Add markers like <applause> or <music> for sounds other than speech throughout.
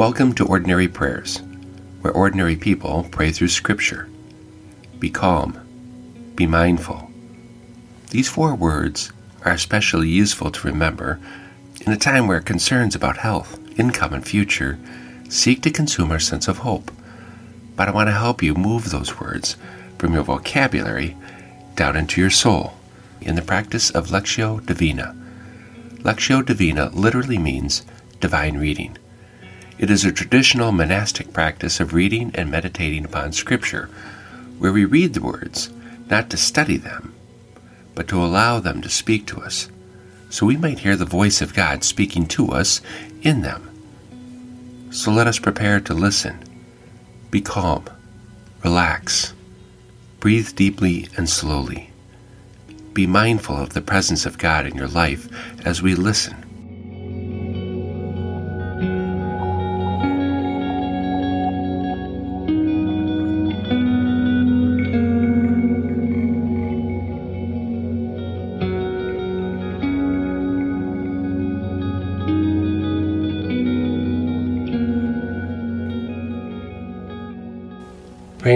Welcome to Ordinary Prayers, where ordinary people pray through Scripture. Be calm. Be mindful. These four words are especially useful to remember in a time where concerns about health, income, and future seek to consume our sense of hope. But I want to help you move those words from your vocabulary down into your soul in the practice of Lectio Divina. Lectio Divina literally means divine reading. It is a traditional monastic practice of reading and meditating upon Scripture, where we read the words not to study them, but to allow them to speak to us, so we might hear the voice of God speaking to us in them. So let us prepare to listen. Be calm, relax, breathe deeply and slowly. Be mindful of the presence of God in your life as we listen.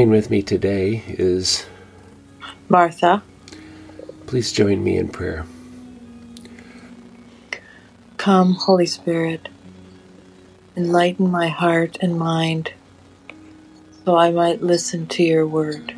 Praying with me today is Martha. Please join me in prayer. Come, Holy Spirit, enlighten my heart and mind so I might listen to your word.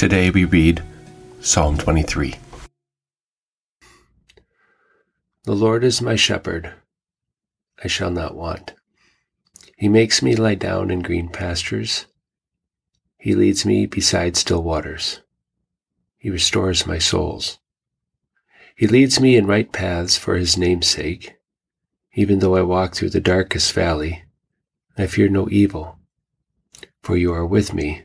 Today we read Psalm 23. The Lord is my shepherd, I shall not want. He makes me lie down in green pastures. He leads me beside still waters. He restores my souls. He leads me in right paths for his name's sake. Even though I walk through the darkest valley, I fear no evil, for you are with me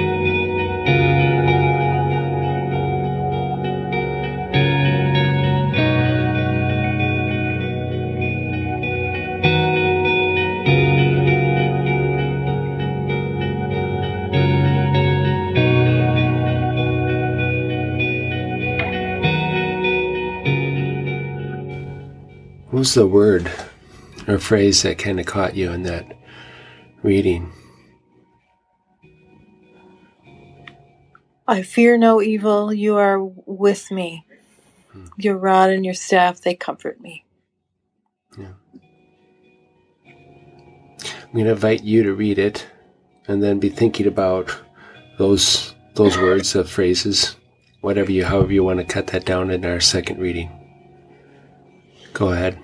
Was the word or phrase that kind of caught you in that reading? I fear no evil. You are with me. Hmm. Your rod and your staff, they comfort me. Yeah. I'm going to invite you to read it and then be thinking about those those words, the phrases, whatever you, however you want to cut that down in our second reading. Go ahead.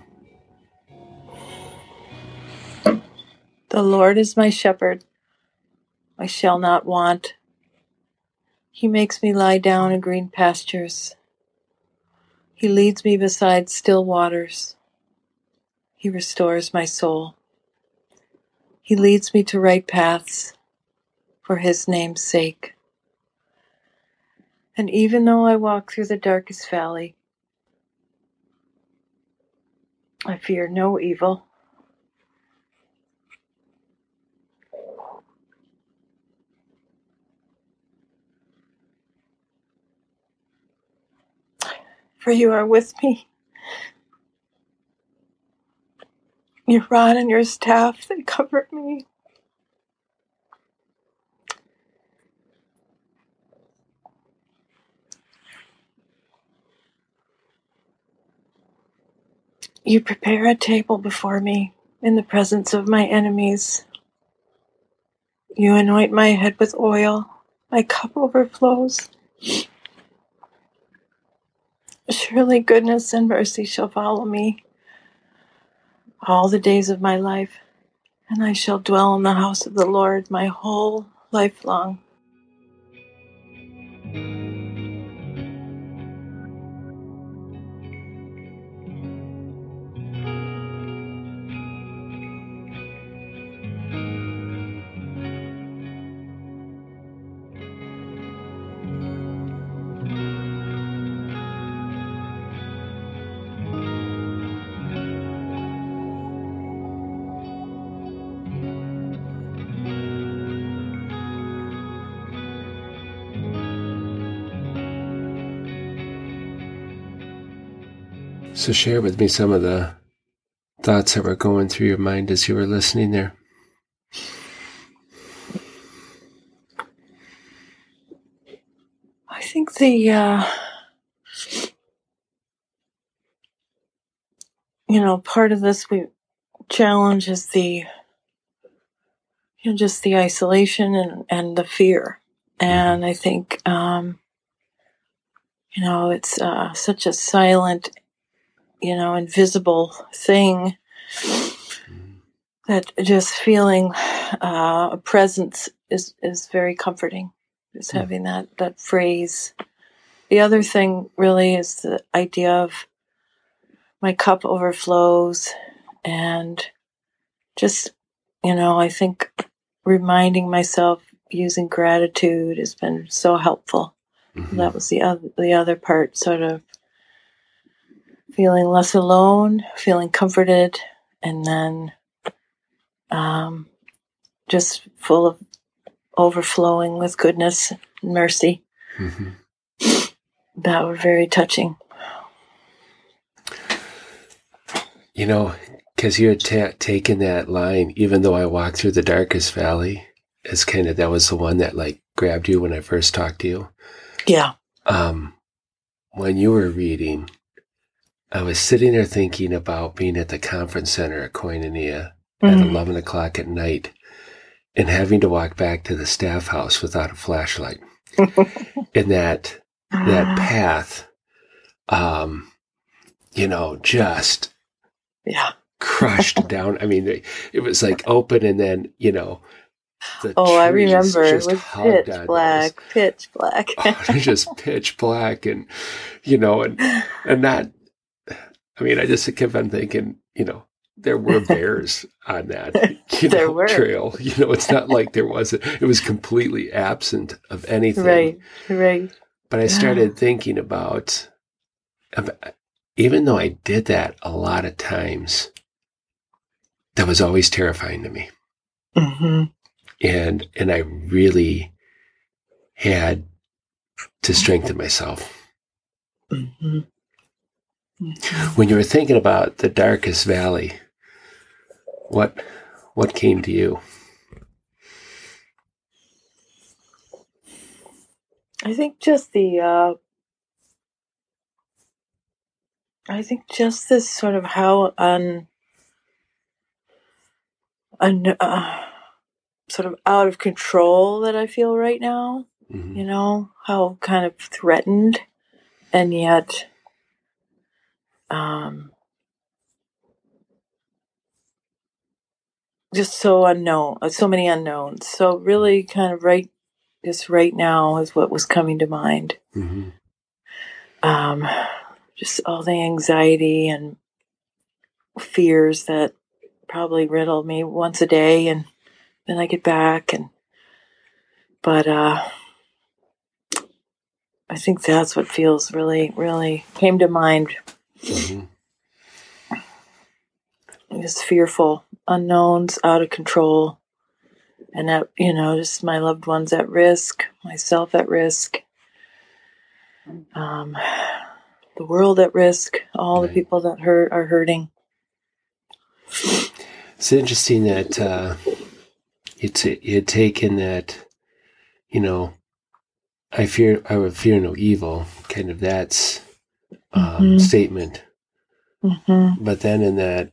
The Lord is my shepherd. I shall not want. He makes me lie down in green pastures. He leads me beside still waters. He restores my soul. He leads me to right paths for his name's sake. And even though I walk through the darkest valley, I fear no evil. For you are with me. Your rod and your staff, they comfort me. You prepare a table before me in the presence of my enemies. You anoint my head with oil, my cup overflows. Surely goodness and mercy shall follow me all the days of my life, and I shall dwell in the house of the Lord my whole life long. So, share with me some of the thoughts that were going through your mind as you were listening there. I think the, uh, you know, part of this we challenge is the, you know, just the isolation and, and the fear. And I think, um, you know, it's uh, such a silent you know, invisible thing that just feeling uh, a presence is, is very comforting. Just mm. having that, that phrase. The other thing really is the idea of my cup overflows and just, you know, I think reminding myself using gratitude has been so helpful. Mm-hmm. That was the other, the other part, sort of feeling less alone, feeling comforted, and then um, just full of overflowing with goodness and mercy. Mm-hmm. That were very touching. You know, because you had ta- taken that line, even though I walked through the darkest valley, as kind of that was the one that like grabbed you when I first talked to you. Yeah. Um, when you were reading, I was sitting there thinking about being at the conference center at Koinonia mm-hmm. at 11 o'clock at night and having to walk back to the staff house without a flashlight. <laughs> and that, that ah. path, um, you know, just yeah. crushed <laughs> down. I mean, it was like open and then, you know, oh, I remember it was pitch black, pitch black. <laughs> oh, just pitch black, and you know, and and not I mean, I just kept on thinking, you know, there were <laughs> bears on that <laughs> there know, were. trail. You know, it's not like there wasn't, it was completely absent of anything. Right, right. But I started yeah. thinking about, even though I did that a lot of times, that was always terrifying to me. Mm-hmm. And, and I really had to strengthen myself. Mm-hmm. When you were thinking about the darkest valley, what what came to you? I think just the uh, I think just this sort of how un, un uh, sort of out of control that I feel right now. Mm-hmm. You know how kind of threatened, and yet um, just so unknown, uh, so many unknowns. So really, kind of right, just right now is what was coming to mind. Mm-hmm. Um, just all the anxiety and fears that probably riddle me once a day, and then I get back and. But uh, I think that's what feels really, really came to mind Mm-hmm. Just fearful, unknowns, out of control, and that you know, just my loved ones at risk, myself at risk, um, the world at risk, all right. the people that hurt are hurting. It's interesting that uh, it's you had taken that, you know, I fear I would fear no evil. Kind of that's um, mm-hmm. statement Mm-hmm. But then in that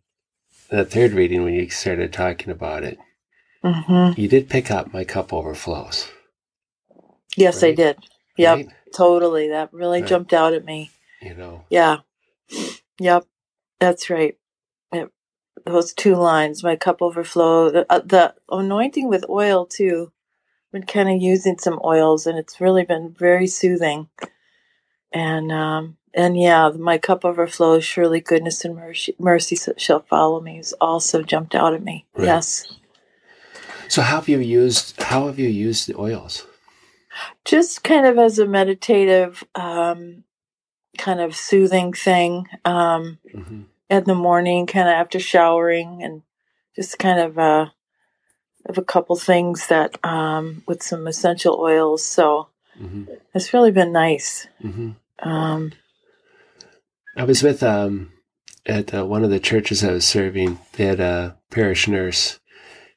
that third reading, when you started talking about it, Mm-hmm. you did pick up my cup overflows. Yes, I did. Yep, right? totally. That really Right. jumped out at me. You know. Yeah. Yep. That's right. It, those two lines, my cup overflow. The, uh, the anointing with oil too. Been kind of using some oils, and it's really been very soothing. And um, and yeah, my cup overflows. Surely goodness and mercy, mercy shall follow me. Has also jumped out at me. Right. Yes. So how have you used how have you used the oils? just kind of as a meditative um, kind of soothing thing um, hmm in the morning kind of after showering and just kind of uh, of a couple things that um, with some essential oils so hmm it's really been nice hmm um, I was with um at uh, one of the churches I was serving. They had a parish nurse,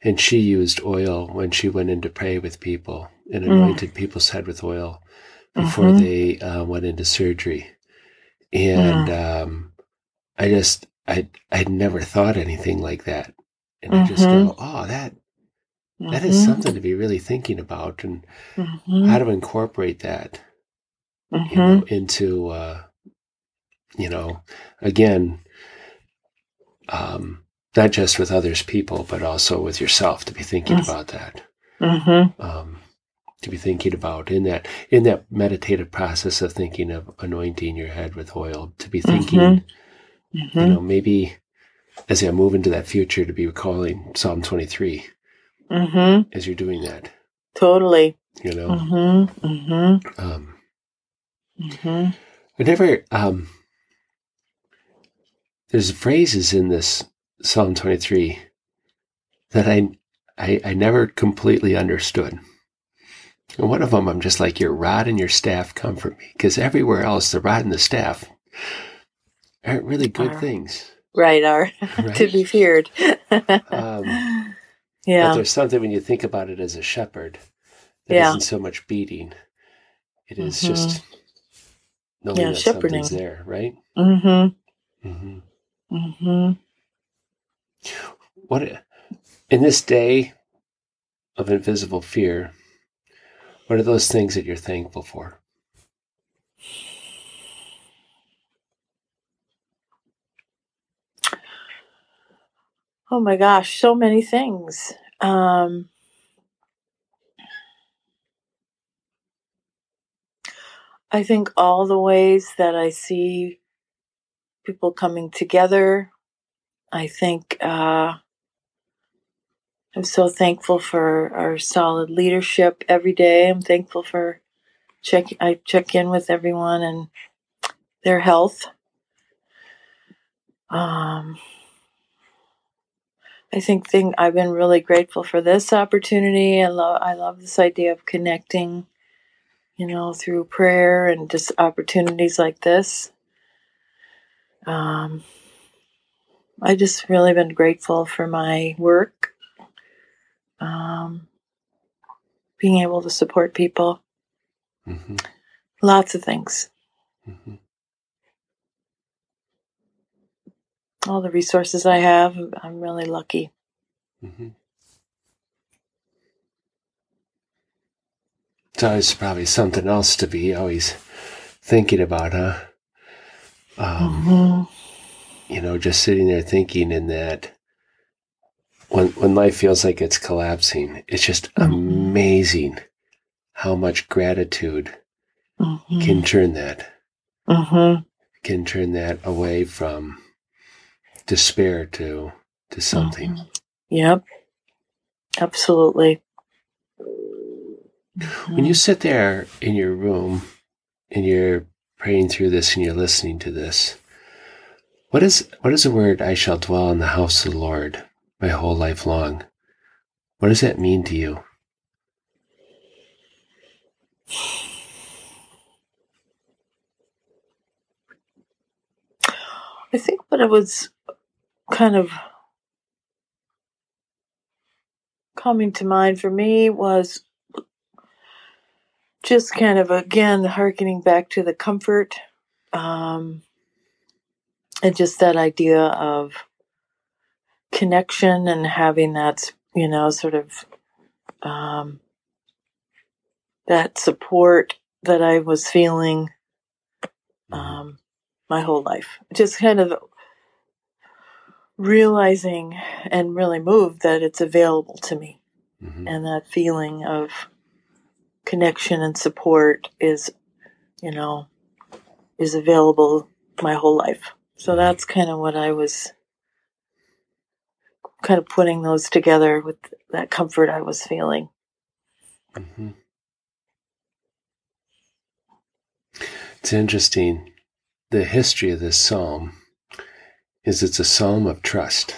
and she used oil when she went in to pray with people and Mm. anointed people's head with oil before Mhm. they uh, went into surgery. And um, I just I I'd never thought anything like that, and I just go, oh that that is mhm, something to be really thinking about, and mhm, how to incorporate that you mhm, know, into, uh, you know, again, um, not just with others people, but also with yourself to be thinking Mm. about that, mhm, um, to be thinking about in that, in that meditative process of thinking of anointing your head with oil, to be thinking, Mhm. you mhm, know, maybe as I move into that future to be recalling Psalm 23 mhm. as you're doing that, totally you know, Mhm, mhm, um. I never. Um, there's phrases in this Psalm 23 that I, I I never completely understood. And one of them, I'm just like, "Your rod and your staff comfort me," because everywhere else, the rod and the staff aren't really good Are. things. right are <laughs> Right? to be feared Um, <laughs> But yeah there's something when you think about it as a shepherd that Yeah. not so much beating. It is Mhm. just knowing Yeah, that shepherding. something's there, right? mm-hmm hmm mm-hmm What in this day of invisible fear? What are those things that you're thankful for? Oh my gosh, so many things. Um, I think all the ways that I see people coming together. I think uh, I'm so thankful for our solid leadership every day. I'm thankful for check. I check in with everyone and their health. Um, I think thing I've been really grateful for this opportunity. I love I love this idea of connecting, you know, through prayer and just opportunities like this. Um, I just really been grateful for my work, um, being able to support people, hmm lots of things, hmm all the resources I have. I'm really lucky. hmm It's always probably something else to be always thinking about, huh? Um, Mhm. You know, just sitting there thinking in that when when life feels like it's collapsing, it's just Mhm. amazing how much gratitude Mhm. can turn that Mhm. can turn that away from despair to to something. Mhm. Yep. Absolutely. When you sit there in your room in you're praying through this and you're listening to this, what is what is the word I shall dwell in the house of the Lord my whole life long? What does that mean to you? I think what it was kind of coming to mind for me was just kind of again harkening back to the comfort um, and just that idea of connection and having that, you know, sort of um, that support that I was feeling um, my whole life. Just kind of realizing and really moved that it's available to me. Mm-hmm. And that feeling of connection and support is, you know, is available my whole life. So that's kind of what I was kind of putting those together with that comfort I was feeling. hmm It's interesting. The history of this psalm is it's a psalm of trust.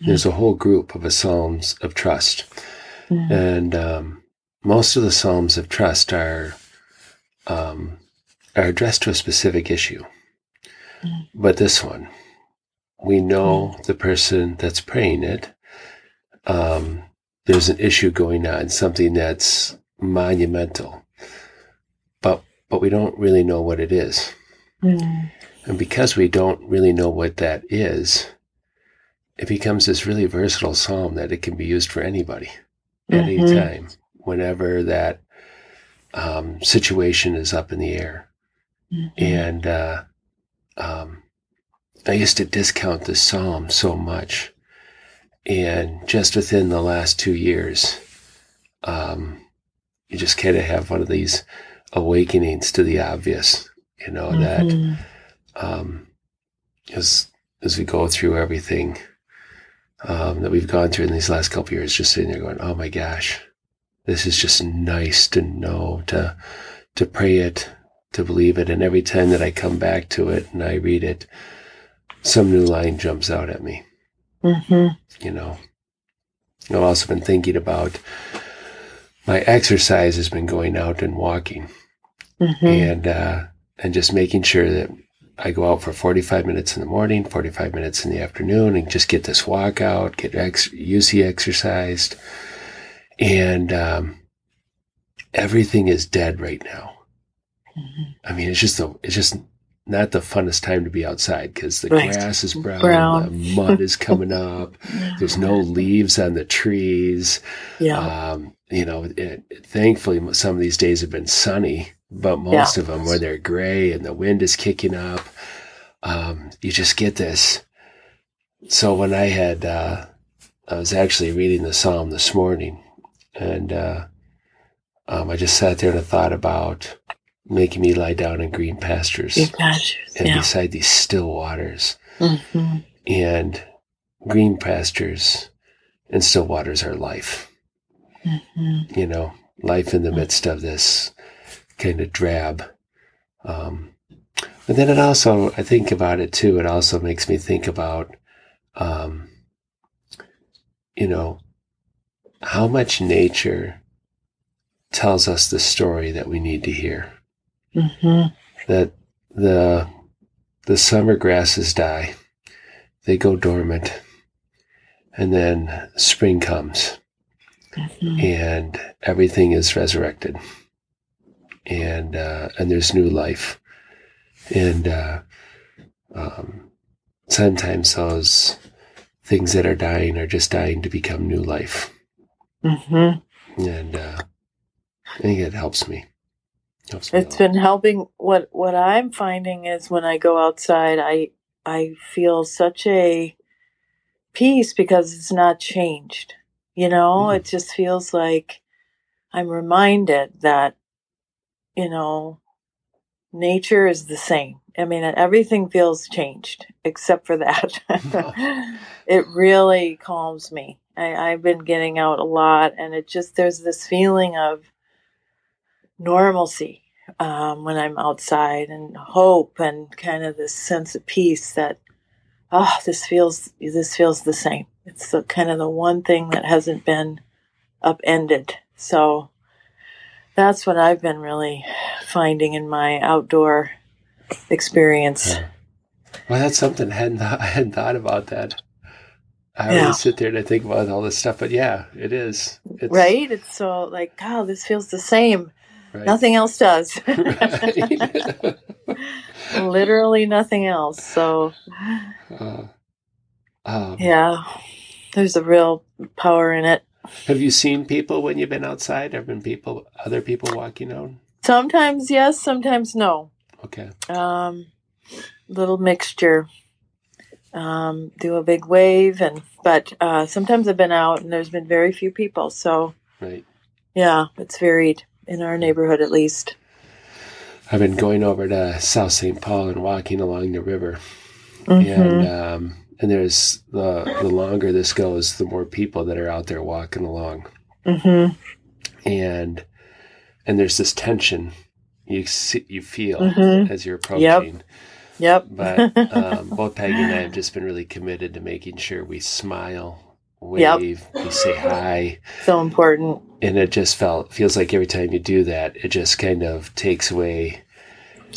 There's a whole group of a psalms of trust, Mm. and um, most of the psalms of trust are um, are addressed to a specific issue. Mm. But this one, we know the person that's praying it. Um, there's an issue going on, something that's monumental, but but we don't really know what it is. Mm. And because we don't really know what that is, it becomes this really versatile psalm that it can be used for anybody at any Mhm. time, whenever that um, situation is up in the air. Mhm. And uh, um, I used to discount this psalm so much. And just within the last two years, um, you just kind of have one of these awakenings to the obvious, you know, that Mhm. um, as as we go through everything um, that we've gone through in these last couple years, just sitting there going, "Oh my gosh, this is just nice to know to to pray it, to believe it." And every time that I come back to it and I read it, some new line jumps out at me. Mhm. You know, I've also been thinking about my exercise has been going out and walking Mhm. and uh, and just making sure that I go out for 45 minutes in the morning, 45 minutes in the afternoon, and just get this walk out, get ex- UC exercised, and um, everything is dead right now. Mhm. I mean, it's just the it's just not the funnest time to be outside because the Right. grass is brown, Brown. the mud is <laughs> coming up, there's no leaves on the trees. Yeah. Um, you know, it, thankfully, some of these days have been sunny, but most of them where they're gray and the wind is kicking up, um, you just get this. So when I had, uh, I was actually reading the psalm this morning, and uh, um, I just sat there and I thought about making me lie down in green pastures Green pastures. and Yeah. beside these still waters Mhm. and green pastures and still waters are life Mhm. you know life in the Mm. midst of this kind of drab um, but then it also i think about it too it also makes me think about um, you know how much nature tells us the story that we need to hear Mhm. that the the summer grasses die they go dormant and then spring comes Mhm. and everything is resurrected and uh, and there's new life and uh, um, sometimes those things that are dying are just dying to become new life Mhm. and uh, I think it helps me helps me It's been helping. What what I'm finding is when I go outside, I I feel such a peace because it's not changed. You know, Mhm. it just feels like I'm reminded that you know nature is the same. I mean, everything feels changed except for that. <laughs> <laughs> it really calms me. I, I've been getting out a lot, and it just there's this feeling of normalcy um, when I'm outside, and hope, and kind of this sense of peace that oh, this feels this feels the same. It's the kind of the one thing that hasn't been upended. So that's what I've been really finding in my outdoor experience. Yeah. Well, that's something I hadn't <laughs> I hadn't thought about that. I Yeah. always sit there and I think about all this stuff, but yeah, it is. It's, Right? It's so like, God, this feels the same. Right. Nothing else does. Right. <laughs> <laughs> literally nothing else. So, <laughs> Uh, um, yeah, there's a real power in it. Have you seen people when you've been outside? Have been people, other people walking out? Sometimes yes, sometimes no. Okay. Um, little mixture. Um, do a big wave, and but uh, sometimes I've been out and there's been very few people. So Right. yeah, it's varied in our neighborhood at least. I've been going over to South St. Paul and walking along the river, Mhm. and um, and there's the the longer this goes, the more people that are out there walking along, Mhm. and and there's this tension you see, you feel Mhm. as you're approaching. Yep. But um, <laughs> both Peggy and I have just been really committed to making sure we smile, Yep. wave, we say hi, so important. and it just felt feels like every time you do that, it just kind of takes away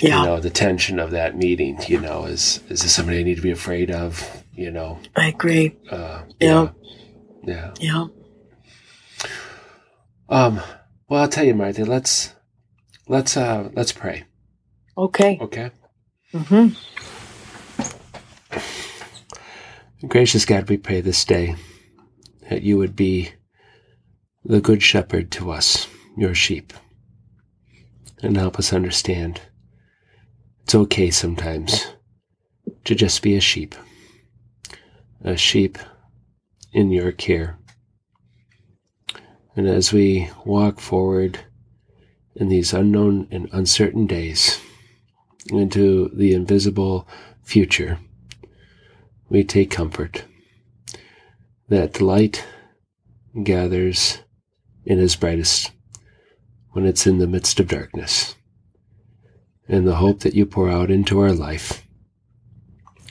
Yeah, you know the tension of that meeting you know is is this somebody i need to be afraid of you know I agree. uh Yeah. yeah Yeah. um well i'll tell you martha let's let's uh let's pray Okay. okay hmm gracious god we pray this day that you would be the good shepherd to us your sheep and help us understand it's okay sometimes to just be a sheep a sheep in your care. And as we walk forward in these unknown and uncertain days into the invisible future, we take comfort that light gathers in its brightest when it's in the midst of darkness. And the hope that you pour out into our life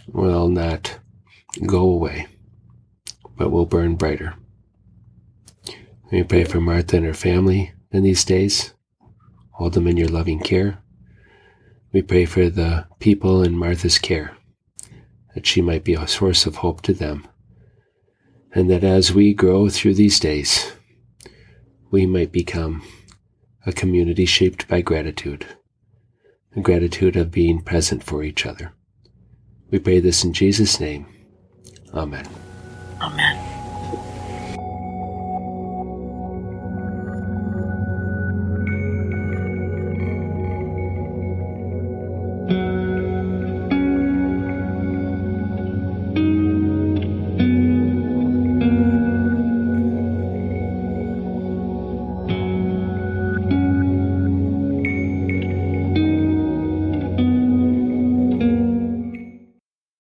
will not go away, but will burn brighter. We pray for Martha and her family in these days. Hold them in your loving care. We pray for the people in Martha's care, that she might be a source of hope to them. And that as we grow through these days, we might become a community shaped by gratitude, a gratitude of being present for each other. We pray this in Jesus' name. Amen. Amen.